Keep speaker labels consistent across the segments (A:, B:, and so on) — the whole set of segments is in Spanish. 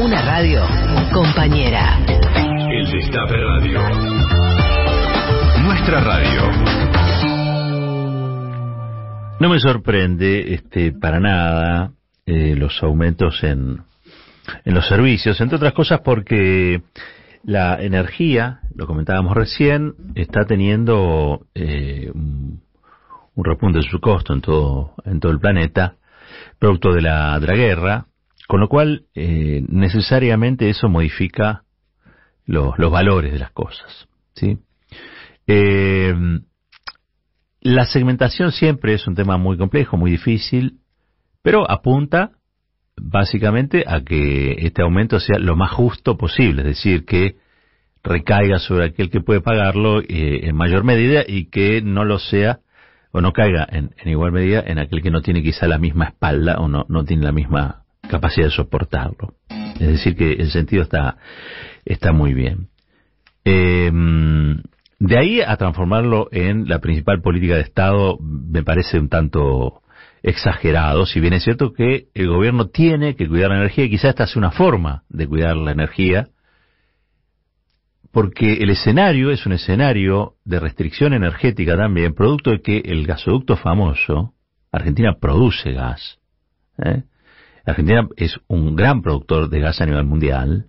A: Una radio compañera.
B: El Destape Radio. Nuestra radio.
C: No me sorprende este para nada eh, los aumentos en, en los servicios, entre otras cosas porque la energía, lo comentábamos recién, está teniendo eh, un, un repunte de su costo en todo, en todo el planeta, producto de la, de la guerra, con lo cual eh, necesariamente eso modifica los, los valores de las cosas. ¿sí? Eh, la segmentación siempre es un tema muy complejo, muy difícil, pero apunta básicamente a que este aumento sea lo más justo posible, es decir, que recaiga sobre aquel que puede pagarlo eh, en mayor medida y que no lo sea o no caiga en, en, igual medida en aquel que no tiene quizá la misma espalda o no, no tiene la misma capacidad de soportarlo. Es decir, que el sentido está, está muy bien. Eh, de ahí a transformarlo en la principal política de Estado me parece un tanto exagerado, si bien es cierto que el gobierno tiene que cuidar la energía y quizás esta sea una forma de cuidar la energía, porque el escenario es un escenario de restricción energética también, producto de que el gasoducto famoso, Argentina produce gas, ¿eh? Argentina es un gran productor de gas a nivel mundial,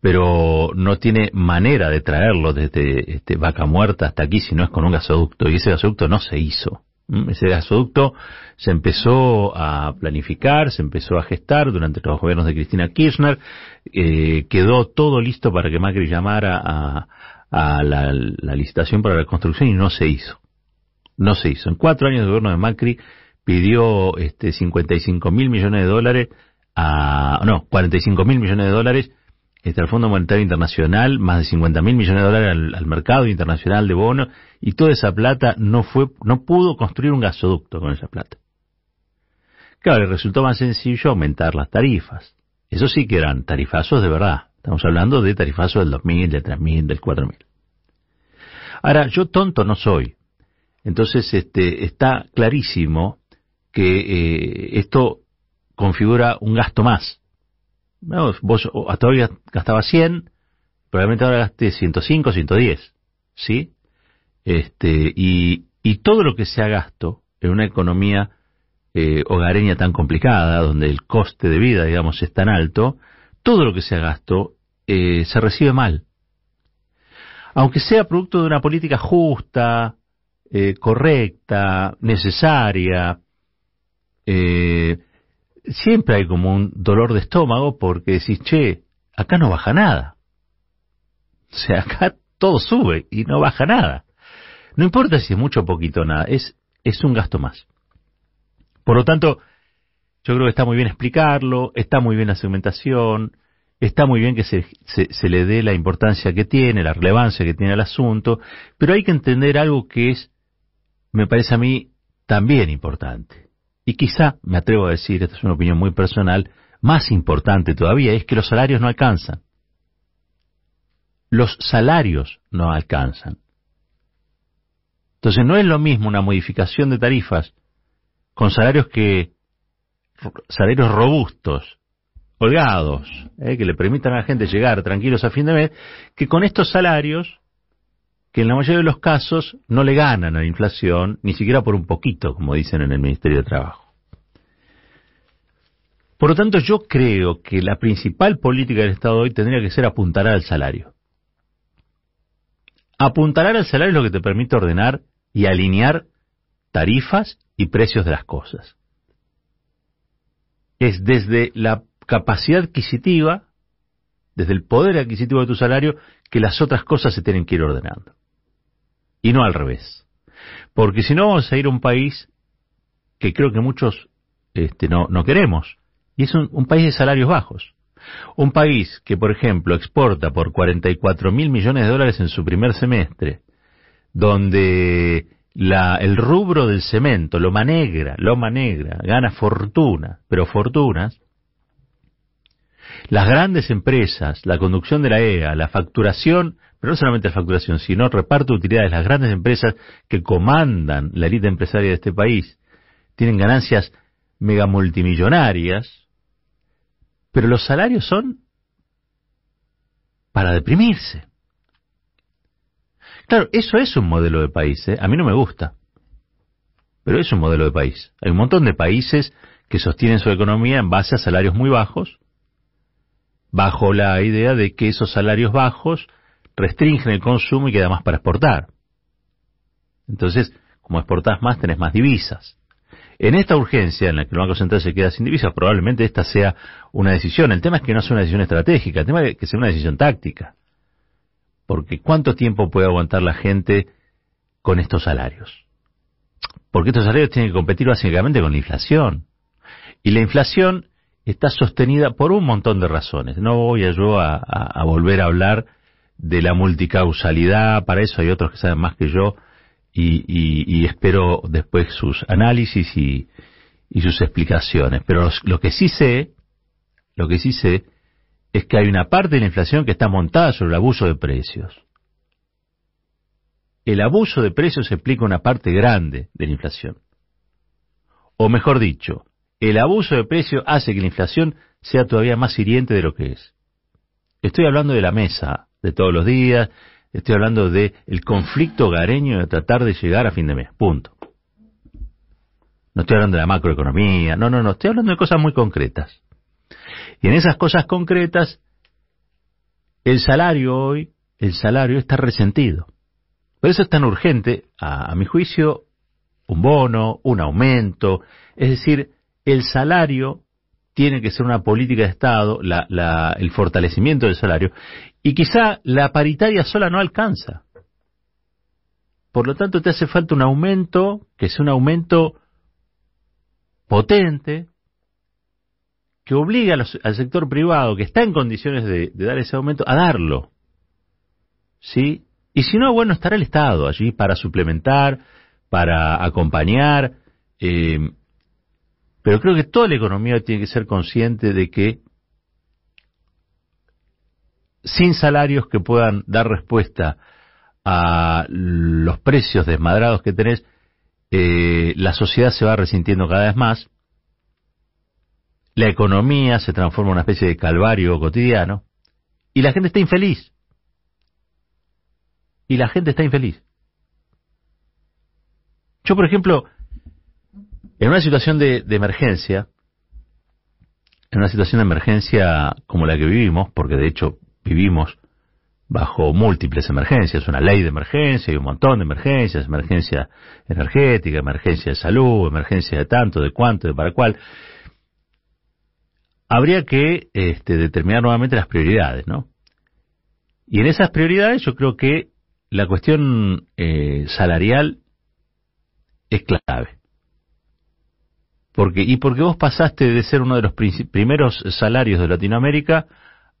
C: pero no tiene manera de traerlo desde este, Vaca Muerta hasta aquí si no es con un gasoducto, y ese gasoducto no se hizo. Ese gasoducto se empezó a planificar, se empezó a gestar durante los gobiernos de Cristina Kirchner, eh, quedó todo listo para que Macri llamara a, a la, la, licitación para la construcción y no se hizo. No se hizo. En cuatro años de gobierno de Macri pidió este 55 mil millones de dólares a, no, 45 mil millones de dólares este, al Fondo Monetario Internacional, más de 50 mil millones de dólares al, mercado internacional de bonos, y toda esa plata no fue, no pudo construir un gasoducto con esa plata. Claro, le resultó más sencillo aumentar las tarifas. Eso sí que eran tarifazos de verdad. Estamos hablando de tarifazos del 2000, del 3000, del 4000. Ahora, yo tonto no soy. Entonces, este, está clarísimo que eh, esto configura un gasto más. No, vos hasta hoy gastabas 100, probablemente ahora gaste 105, 110, ¿sí? Este, y, y todo lo que sea gasto en una economía eh, hogareña tan complicada, donde el coste de vida, digamos, es tan alto, todo lo que sea gasto eh, se recibe mal. Aunque sea producto de una política justa, eh, correcta, necesaria, eh, siempre hay como un dolor de estómago porque decís, che, acá no baja nada. O sea, acá todo sube y no baja nada. No importa si es mucho o poquito nada, es, es un gasto más. Por lo tanto, yo creo que está muy bien explicarlo, está muy bien la segmentación, está muy bien que se, se, se le dé la importancia que tiene, la relevancia que tiene el asunto, pero hay que entender algo que es, me parece a mí, también importante. Y quizá, me atrevo a decir, esta es una opinión muy personal, más importante todavía es que los salarios no alcanzan. Los salarios no alcanzan. Entonces no es lo mismo una modificación de tarifas con salarios que salarios robustos, holgados, eh, que le permitan a la gente llegar tranquilos a fin de mes, que con estos salarios que en la mayoría de los casos no le ganan a la inflación, ni siquiera por un poquito, como dicen en el Ministerio de Trabajo. Por lo tanto, yo creo que la principal política del Estado hoy tendría que ser apuntar al salario. Apuntar al salario es lo que te permite ordenar y alinear tarifas y precios de las cosas. Es desde la capacidad adquisitiva, desde el poder adquisitivo de tu salario, que las otras cosas se tienen que ir ordenando y no al revés. Porque si no vamos a ir a un país que creo que muchos este, no, no queremos, y es un, país de salarios bajos. Un país que, por ejemplo, exporta por 44 mil millones de dólares en su primer semestre, donde la, el rubro del cemento, loma negra, loma negra, gana fortuna, pero fortunas, las grandes empresas, la conducción de la EA, la facturación pero no solamente la facturación, sino reparto de utilidades. Las grandes empresas que comandan la élite empresaria de este país tienen ganancias mega multimillonarias, Pero los salarios son para deprimirse. Claro, eso es un modelo de país, ¿eh? a mí no me gusta, pero es un modelo de país. Hay un montón de países que sostienen su economía en base a salarios muy bajos, bajo la idea de que esos salarios bajos restringen el consumo y queda más para exportar. Entonces, como exportás más, tenés más divisas. En esta urgencia en la que el Banco Central se queda sin divisas, probablemente esta sea una decisión. El tema es que no sea una decisión estratégica, el tema es que sea una decisión táctica. Porque ¿cuánto tiempo puede aguantar la gente con estos salarios? Porque estos salarios tienen que competir básicamente con la inflación. Y la inflación está sostenida por un montón de razones. No voy a yo a, volver a hablar de la multicausalidad, para eso hay otros que saben más que yo, y, espero después sus análisis y, sus explicaciones. Pero lo que sí sé, lo que sí sé, es que hay una parte de la inflación que está montada sobre el abuso de precios. El abuso de precios explica una parte grande de la inflación. O mejor dicho, el abuso de precios hace que la inflación sea todavía más hiriente de lo que es. Estoy hablando de la mesa de todos los días, Estoy hablando del el conflicto hogareño de tratar de llegar a fin de mes. Punto. No estoy hablando de la macroeconomía, no, no, no, estoy hablando de cosas muy concretas. Y en esas cosas concretas, el salario hoy, el salario está resentido. Por eso es tan urgente, a, a mi juicio, un bono, un aumento, es decir, el salario tiene que ser una política de Estado, el fortalecimiento del salario, y quizá la paritaria sola no alcanza. Por lo tanto, te hace falta un aumento, que sea un aumento potente, que obliga al sector privado, que está en condiciones de, dar ese aumento, a darlo. ¿Sí? Y si no, bueno, estará el Estado allí para suplementar, para acompañar, eh, pero creo que toda la economía tiene que ser consciente de que sin salarios que puedan dar respuesta a los precios desmadrados que tenés, eh, la sociedad se va resintiendo cada vez más, la economía se transforma en una especie de calvario cotidiano y la gente está infeliz. Y la gente está infeliz. Yo, por ejemplo, en una situación de, emergencia, en una situación de emergencia como la que vivimos, porque de hecho vivimos bajo múltiples emergencias, una ley de emergencia y un montón de emergencias, emergencia energética, emergencia de salud, emergencia de tanto, de cuánto, de para cuál, habría que este, determinar nuevamente las prioridades, ¿no? Y en esas prioridades yo creo que la cuestión eh, salarial es clave. Porque, y porque vos pasaste de ser uno de los primeros salarios de Latinoamérica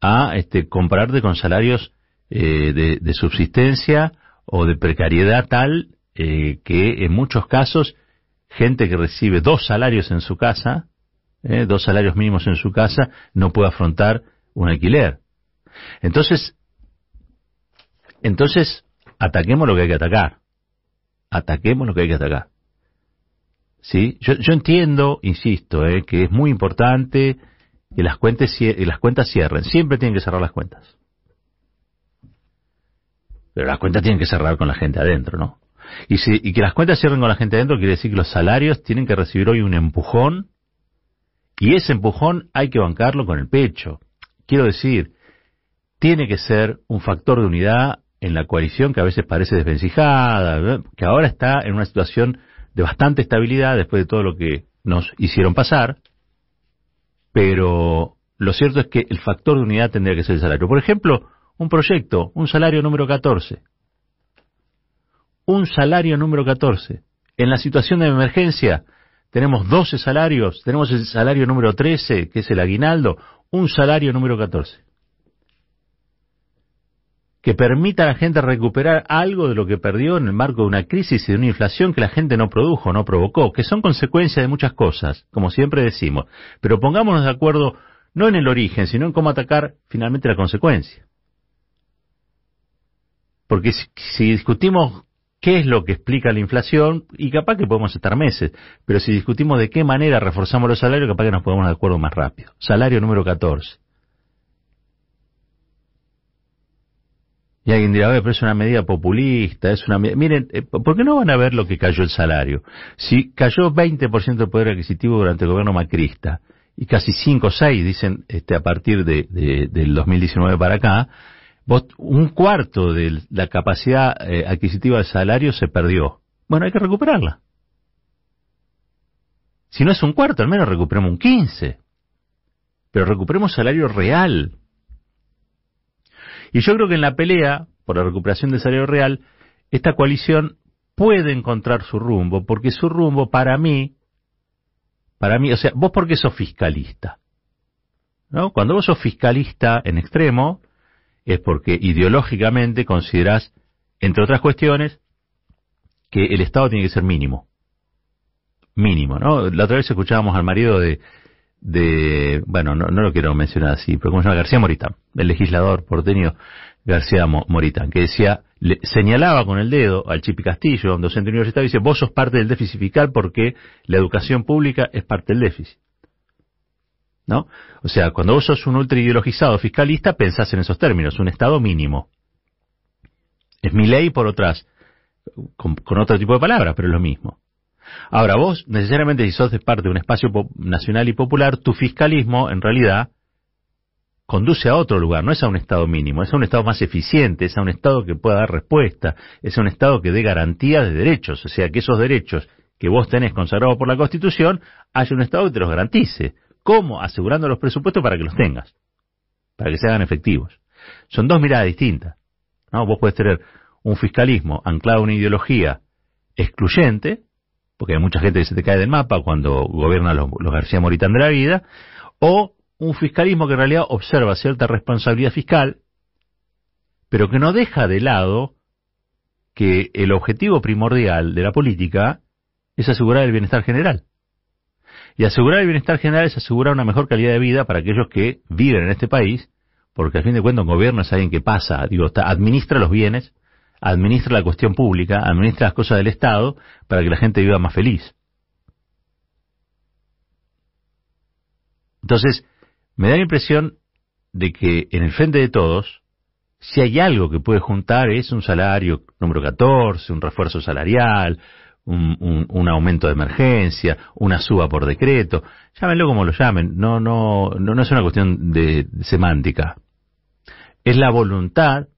C: a este, compararte con salarios eh, de, subsistencia o de precariedad tal eh, que en muchos casos gente que recibe dos salarios en su casa, eh, dos salarios mínimos en su casa, no puede afrontar un alquiler. Entonces, entonces, ataquemos lo que hay que atacar. Ataquemos lo que hay que atacar. ¿Sí? Yo, yo entiendo, insisto, eh, que es muy importante que las cuentas, las cuentas cierren. Siempre tienen que cerrar las cuentas. Pero las cuentas tienen que cerrar con la gente adentro, ¿no? Y, si, y que las cuentas cierren con la gente adentro quiere decir que los salarios tienen que recibir hoy un empujón y ese empujón hay que bancarlo con el pecho. Quiero decir, tiene que ser un factor de unidad en la coalición que a veces parece desvencijada, que ahora está en una situación de bastante estabilidad después de todo lo que nos hicieron pasar, pero lo cierto es que el factor de unidad tendría que ser el salario. Por ejemplo, un proyecto, un salario número 14. Un salario número 14. En la situación de emergencia tenemos 12 salarios, tenemos el salario número 13, que es el aguinaldo, un salario número 14 que permita a la gente recuperar algo de lo que perdió en el marco de una crisis y de una inflación que la gente no produjo, no provocó, que son consecuencias de muchas cosas, como siempre decimos. Pero pongámonos de acuerdo no en el origen, sino en cómo atacar finalmente la consecuencia. Porque si, discutimos qué es lo que explica la inflación y capaz que podemos estar meses, pero si discutimos de qué manera reforzamos los salarios, capaz que nos podemos de acuerdo más rápido. Salario número 14. Y alguien dirá, pero es una medida populista, es una Miren, eh, ¿por qué no van a ver lo que cayó el salario? Si cayó 20% del poder adquisitivo durante el gobierno macrista, y casi 5 o 6, dicen, este, a partir de, del 2019 para acá, vos, un cuarto de la capacidad eh, adquisitiva del salario se perdió. Bueno, hay que recuperarla. Si no es un cuarto, al menos recuperemos un 15. Pero recuperemos salario real. Y yo creo que en la pelea por la recuperación del salario real, esta coalición puede encontrar su rumbo, porque su rumbo para mí, para mí, o sea, vos porque sos fiscalista, ¿no? Cuando vos sos fiscalista en extremo, es porque ideológicamente considerás, entre otras cuestiones, que el Estado tiene que ser mínimo. Mínimo, ¿no? La otra vez escuchábamos al marido de, de, bueno, no, no lo quiero mencionar así, pero como se García Moritán, el legislador porteño García Moritán, que decía, le señalaba con el dedo al Chipi Castillo, un docente universitario, y dice, vos sos parte del déficit fiscal porque la educación pública es parte del déficit. ¿No? O sea, cuando vos sos un ultra ideologizado fiscalista, pensás en esos términos, un Estado mínimo. Es mi ley por otras, con, con otro tipo de palabras, pero es lo mismo. Ahora, vos, necesariamente, si sos de parte de un espacio nacional y popular, tu fiscalismo, en realidad, conduce a otro lugar, no es a un Estado mínimo, es a un Estado más eficiente, es a un Estado que pueda dar respuesta, es a un Estado que dé garantía de derechos, o sea, que esos derechos que vos tenés consagrados por la Constitución, haya un Estado que te los garantice. ¿Cómo? Asegurando los presupuestos para que los tengas, para que se hagan efectivos. Son dos miradas distintas. ¿no? Vos puedes tener un fiscalismo anclado a una ideología excluyente, porque hay mucha gente que se te cae del mapa cuando gobiernan los, García Moritán de la vida, o un fiscalismo que en realidad observa cierta responsabilidad fiscal, pero que no deja de lado que el objetivo primordial de la política es asegurar el bienestar general. Y asegurar el bienestar general es asegurar una mejor calidad de vida para aquellos que viven en este país, porque al fin de cuentas un gobierno es alguien que pasa, digo, administra los bienes, administra la cuestión pública, administra las cosas del Estado para que la gente viva más feliz. Entonces, me da la impresión de que en el frente de todos, si hay algo que puede juntar es un salario número 14, un refuerzo salarial, un, aumento de emergencia, una suba por decreto, llámenlo como lo llamen, no, no, no, no es una cuestión de semántica. Es la voluntad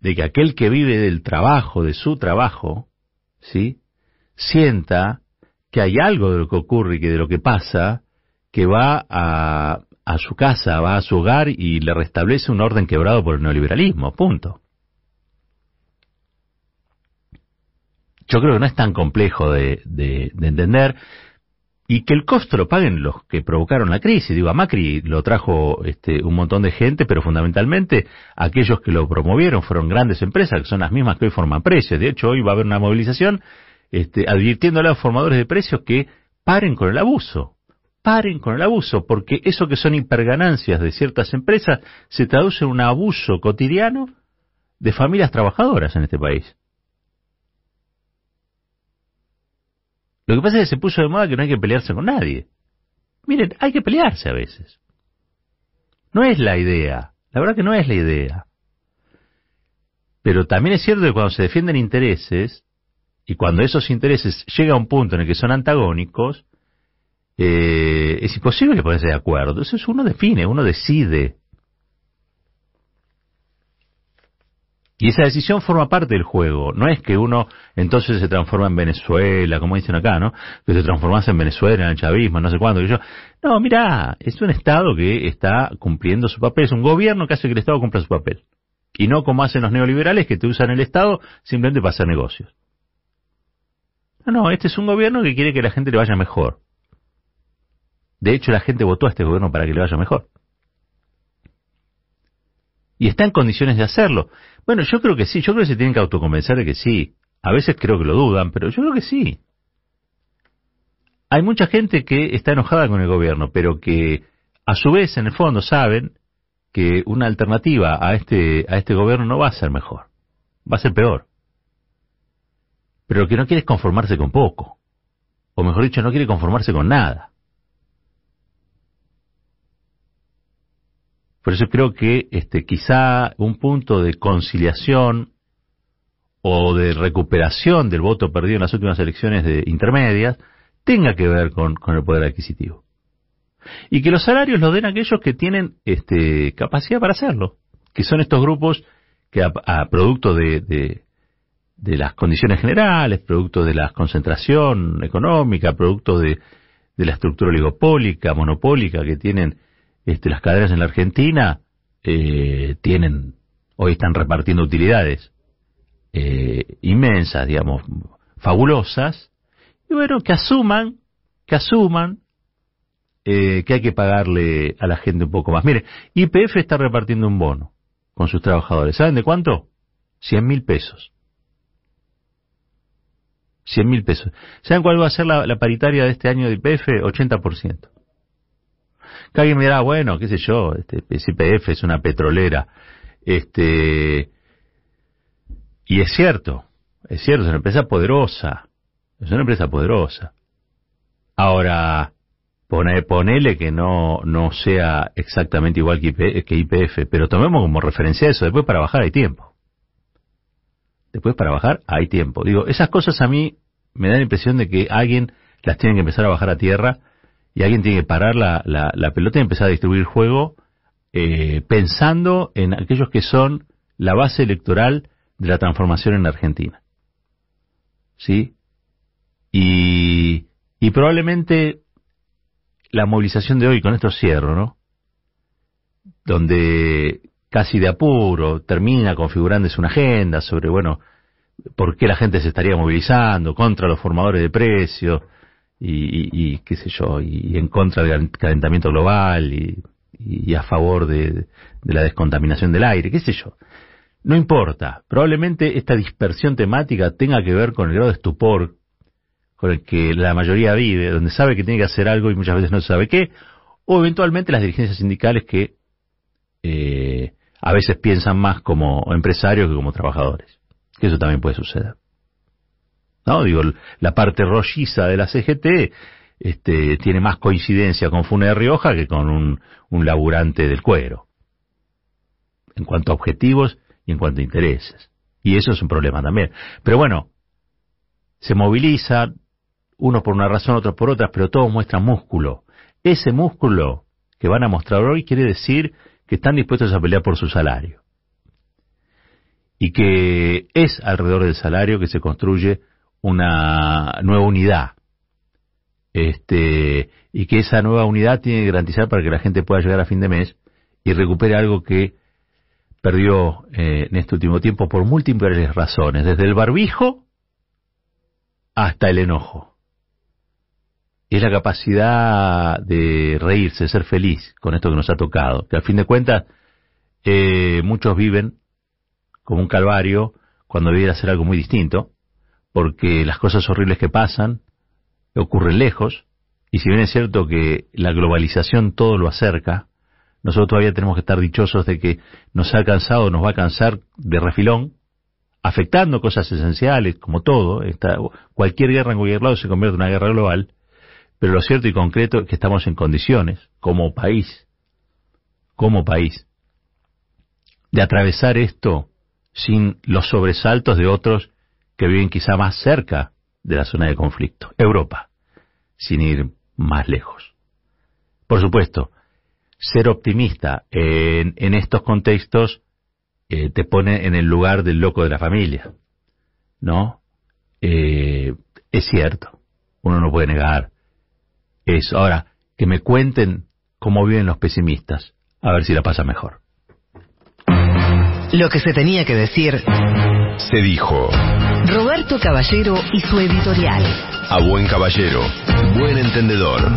C: de que aquel que vive del trabajo, de su trabajo, ¿sí? sienta que hay algo de lo que ocurre y que de lo que pasa que va a, a su casa, va a su hogar y le restablece un orden quebrado por el neoliberalismo, punto. Yo creo que no es tan complejo de, de, de entender y que el costo lo paguen los que provocaron la crisis. Digo, a Macri lo trajo este, un montón de gente, pero fundamentalmente aquellos que lo promovieron fueron grandes empresas, que son las mismas que hoy forman precios. De hecho, hoy va a haber una movilización este, advirtiéndole a los formadores de precios que paren con el abuso. Paren con el abuso, porque eso que son hiperganancias de ciertas empresas se traduce en un abuso cotidiano de familias trabajadoras en este país. Lo que pasa es que se puso de moda que no hay que pelearse con nadie. Miren, hay que pelearse a veces. No es la idea. La verdad que no es la idea. Pero también es cierto que cuando se defienden intereses, y cuando esos intereses llegan a un punto en el que son antagónicos, eh, es imposible ponerse de acuerdo. Entonces uno define, uno decide. Y esa decisión forma parte del juego. No es que uno entonces se transforma en Venezuela, como dicen acá, ¿no? Que se transformase en Venezuela, en el chavismo, no sé cuándo. Yo... No, mira, es un Estado que está cumpliendo su papel. Es un gobierno que hace que el Estado cumpla su papel. Y no como hacen los neoliberales que te usan el Estado simplemente para hacer negocios. No, no, este es un gobierno que quiere que la gente le vaya mejor. De hecho, la gente votó a este gobierno para que le vaya mejor. Y está en condiciones de hacerlo. Bueno, yo creo que sí, yo creo que se tienen que autoconvencer de que sí. A veces creo que lo dudan, pero yo creo que sí. Hay mucha gente que está enojada con el gobierno, pero que a su vez en el fondo saben que una alternativa a este, a este gobierno no va a ser mejor, va a ser peor. pero que no quiere es conformarse con poco. O mejor dicho, no quiere conformarse con nada. Por eso creo que este, quizá un punto de conciliación o de recuperación del voto perdido en las últimas elecciones de intermedias tenga que ver con, el poder adquisitivo. Y que los salarios los den aquellos que tienen este, capacidad para hacerlo, que son estos grupos que a, producto de, de, las condiciones generales, producto de la concentración económica, producto de, de la estructura oligopólica, monopólica que tienen este, las cadenas en la Argentina, eh, tienen, hoy están repartiendo utilidades eh, inmensas, digamos, fabulosas, y bueno, que asuman, que asuman eh, que hay que pagarle a la gente un poco más. Mire, IPF está repartiendo un bono con sus trabajadores. ¿Saben de cuánto? 100 mil pesos. 100 mil pesos. ¿Saben cuál va a ser la, la, paritaria de este año de IPF? 80%. Que alguien me dirá, bueno, qué sé yo, este, IPF es una petrolera. Este, y es cierto, es cierto, es una empresa poderosa, es una empresa poderosa. Ahora, pone, ponele que no, no sea exactamente igual que, IPF, pero tomemos como referencia eso, después para bajar hay tiempo. Después para bajar hay tiempo. Digo, esas cosas a mí me dan la impresión de que alguien las tiene que empezar a bajar a tierra y alguien tiene que parar la, la, pelota y empezar a distribuir juego eh, pensando en aquellos que son la base electoral de la transformación en Argentina. ¿Sí? Y, y probablemente la movilización de hoy, con esto cierro, ¿no? Donde casi de apuro termina configurándose una agenda sobre, bueno, por qué la gente se estaría movilizando contra los formadores de precios y, y, qué sé yo, y, en contra del calentamiento global y, a favor de, de, la descontaminación del aire, qué sé yo. No importa, probablemente esta dispersión temática tenga que ver con el grado de estupor con el que la mayoría vive, donde sabe que tiene que hacer algo y muchas veces no sabe qué, o eventualmente las dirigencias sindicales que eh, a veces piensan más como empresarios que como trabajadores, que eso también puede suceder. ¿No? Digo, la parte rolliza de la CGT este, tiene más coincidencia con Fune de Rioja que con un, un laburante del cuero. En cuanto a objetivos y en cuanto a intereses. Y eso es un problema también. Pero bueno, se moviliza, unos por una razón, otros por otra, pero todos muestran músculo. Ese músculo que van a mostrar hoy quiere decir que están dispuestos a pelear por su salario. Y que es alrededor del salario que se construye una nueva unidad. Este, y que esa nueva unidad tiene que garantizar para que la gente pueda llegar a fin de mes y recupere algo que perdió eh, en este último tiempo por múltiples razones, desde el barbijo hasta el enojo. Es la capacidad de reírse, ser feliz con esto que nos ha tocado, que al fin de cuentas eh, muchos viven como un calvario cuando debiera ser algo muy distinto, porque las cosas horribles que pasan ocurren lejos, y si bien es cierto que la globalización todo lo acerca, nosotros todavía tenemos que estar dichosos de que nos ha cansado, nos va a cansar de refilón, afectando cosas esenciales, como todo. cualquier guerra en cualquier lado se convierte en una guerra global, pero lo cierto y concreto es que estamos en condiciones, como país, como país, de atravesar esto sin los sobresaltos de otros que viven quizá más cerca de la zona de conflicto, Europa, sin ir más lejos. Por supuesto, ser optimista en, estos contextos eh, te pone en el lugar del loco de la familia, ¿no? Eh, es cierto, uno no puede negar eso. Ahora, que me cuenten cómo viven los pesimistas, a ver si la pasa mejor.
A: Lo que se tenía que decir
B: se dijo.
A: Roberto Caballero y su editorial.
B: A buen caballero, buen entendedor.